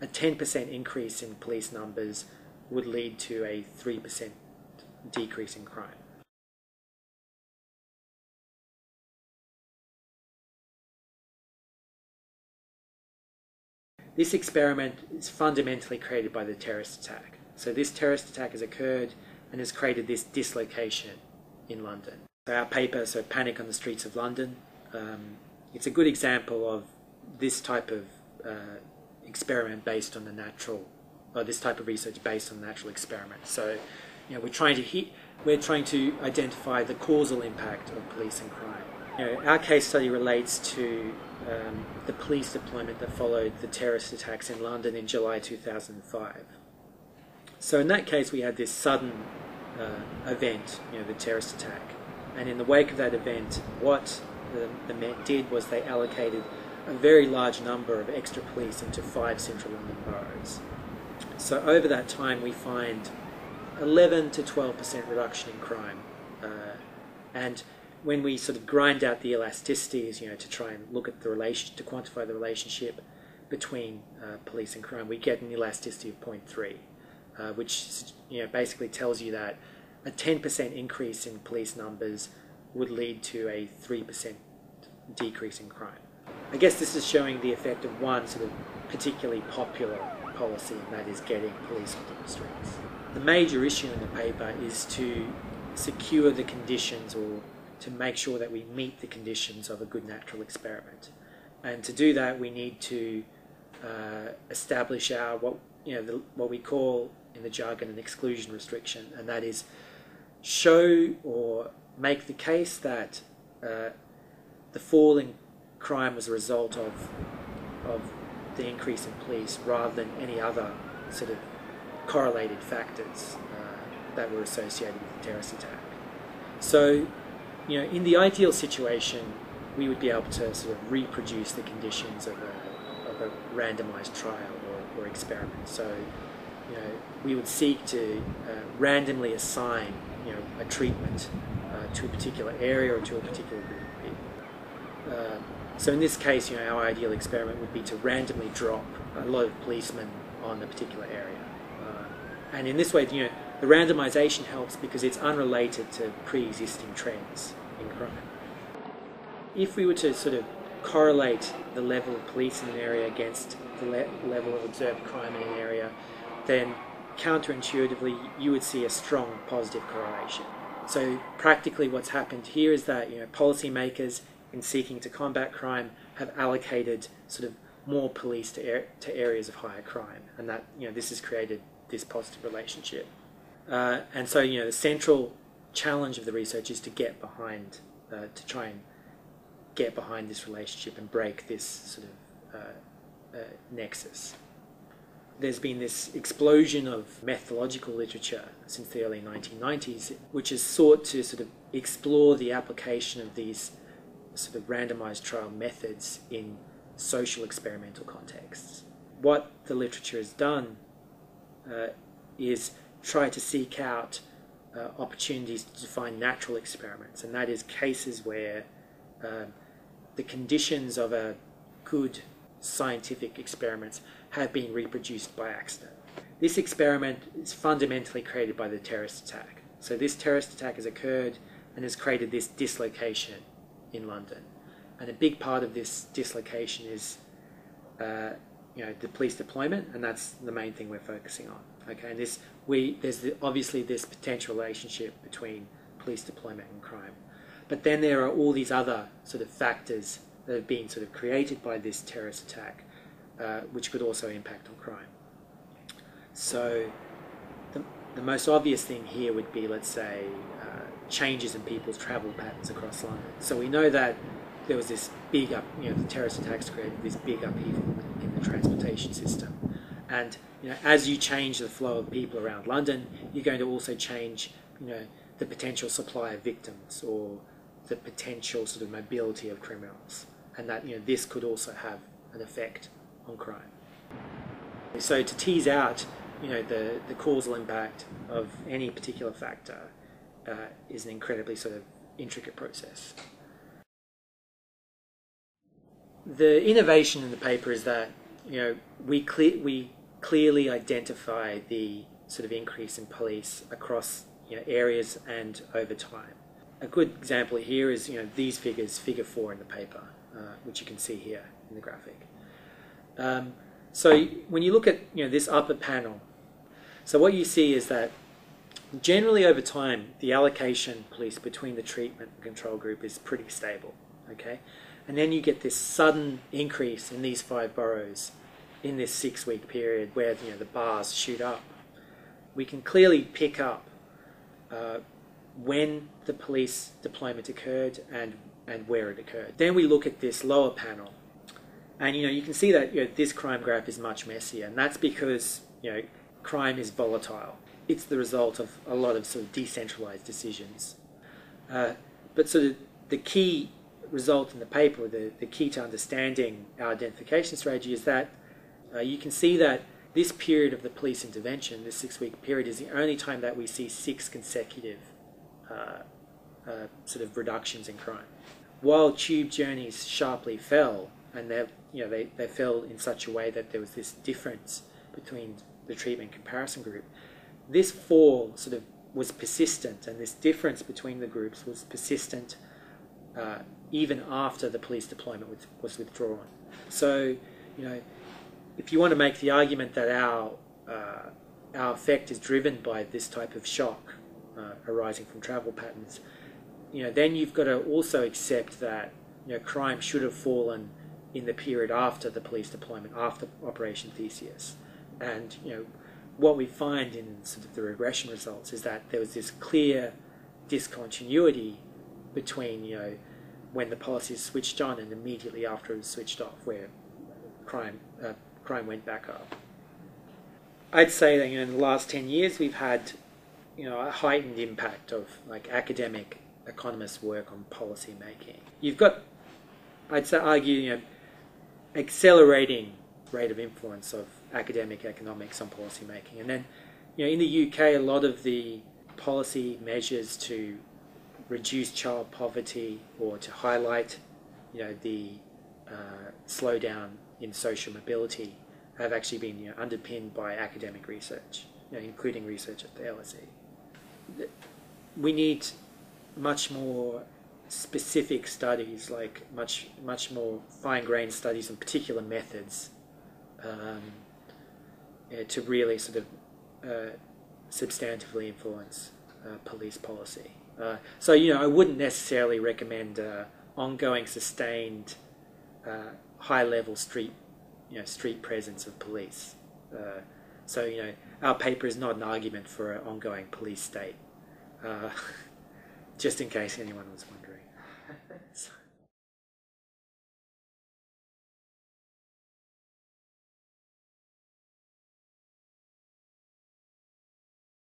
a 10% increase in police numbers would lead to a 3% decrease in crime. This experiment is fundamentally created by the terrorist attack. So this terrorist attack has occurred and has created this dislocation in London. So our paper, so Panic on the Streets of London, um, it's a good example of this type of uh, experiment based on the natural, or this type of research based on natural experiment. So, you know, we're trying to hit, we're trying to identify the causal impact of police and crime. You know, our case study relates to um, the police deployment that followed the terrorist attacks in London in July 2005. So in that case, we had this sudden uh, event, you know, the terrorist attack, and in the wake of that event, what the, the Met did was they allocated a very large number of extra police into five central London boroughs. So over that time, we find 11 to 12 percent reduction in crime, uh, and when we sort of grind out the elasticities, you know, to try and look at the relation, to quantify the relationship between uh, police and crime, we get an elasticity of 0.3, uh, which you know basically tells you that a 10% increase in police numbers would lead to a 3% decrease in crime. I guess this is showing the effect of one sort of particularly popular policy, and that is getting police onto the streets. The major issue in the paper is to secure the conditions or to make sure that we meet the conditions of a good natural experiment. And to do that, we need to uh, establish our what you know the, what we call in the jargon an exclusion restriction, and that is show or make the case that uh, the fall in crime was a result of of the increase in police rather than any other sort of correlated factors uh, that were associated with the terrorist attack. So you know, in the ideal situation, we would be able to sort of reproduce the conditions of a, of a randomized trial or, or experiment. So, you know, we would seek to uh, randomly assign, you know, a treatment uh, to a particular area or to a particular group. Uh, so in this case, you know, our ideal experiment would be to randomly drop a lot of policemen on a particular area. Uh, and in this way, you know, the randomization helps because it's unrelated to pre-existing trends in crime. If we were to sort of correlate the level of police in an area against the le- level of observed crime in an area, then counterintuitively you would see a strong positive correlation. So practically what's happened here is that you know policymakers in seeking to combat crime have allocated sort of more police to, er- to areas of higher crime and that you know this has created this positive relationship. Uh, and so, you know, the central challenge of the research is to get behind, uh, to try and get behind this relationship and break this sort of uh, uh nexus. There's been this explosion of methodological literature since the early 1990s, which has sought to sort of explore the application of these sort of randomized trial methods in social experimental contexts. What the literature has done uh, is try to seek out uh, opportunities to define natural experiments, and that is cases where uh, the conditions of a good scientific experiments have been reproduced by accident. This experiment is fundamentally created by the terrorist attack. So this terrorist attack has occurred and has created this dislocation in London. And a big part of this dislocation is uh, you know, the police deployment, and that's the main thing we're focusing on. Okay, and this we there's the, obviously this potential relationship between police deployment and crime, but then there are all these other sort of factors that have been sort of created by this terrorist attack, uh, which could also impact on crime. So, the, the most obvious thing here would be, let's say, uh, changes in people's travel patterns across London. So we know that there was this big up, you know, the terrorist attacks created this big upheaval in the transportation system. And you know, as you change the flow of people around London, you're going to also change, you know, the potential supply of victims or the potential sort of mobility of criminals, and that you know this could also have an effect on crime. So to tease out, you know, the the causal impact of any particular factor uh, is an incredibly sort of intricate process. The innovation in the paper is that you know, we cle- we clearly identify the sort of increase in police across you know, areas and over time. A good example here is you know these figures, figure four in the paper, uh, which you can see here in the graphic. Um, so when you look at you know this upper panel, so what you see is that generally over time the allocation police between the treatment and control group is pretty stable. Okay, and then you get this sudden increase in these five boroughs in this six-week period where you know the bars shoot up. We can clearly pick up uh, when the police deployment occurred and and where it occurred. Then we look at this lower panel, and you know you can see that you know, this crime graph is much messier, and that's because you know crime is volatile. It's the result of a lot of sort of decentralized decisions. Uh, but sort of the key result in the paper, the, the key to understanding our identification strategy is that uh, you can see that this period of the police intervention, this six week period, is the only time that we see six consecutive uh, uh, sort of reductions in crime. While tube journeys sharply fell, and they, you know, they, they fell in such a way that there was this difference between the treatment comparison group, this fall sort of was persistent, and this difference between the groups was persistent uh, even after the police deployment was, was withdrawn. So, you know, if you want to make the argument that our uh, our effect is driven by this type of shock uh, arising from travel patterns, you know, then you've got to also accept that you know crime should have fallen in the period after the police deployment, after Operation Theseus, and you know what we find in sort of the regression results is that there was this clear discontinuity between you know when the policy is switched on and immediately after it was switched off, where crime uh, crime went back up. I'd say that you know, in the last ten years we've had you know a heightened impact of like academic economists' work on policy making. You've got, I'd say, argue you know, accelerating rate of influence of academic economics on policy making, and then you know in the UK a lot of the policy measures to reduce child poverty or to highlight you know the uh, slowdown in social mobility have actually been you know, underpinned by academic research, you know, including research at the LSE. We need much more specific studies, like much much more fine-grained studies on particular methods, um, yeah, to really sort of uh, substantively influence uh, police policy. Uh, so you know, I wouldn't necessarily recommend uh, ongoing, sustained uh, high level street, you know, street presence of police. Uh, so you know, our paper is not an argument for an ongoing police state. Uh, just in case anyone was wondering.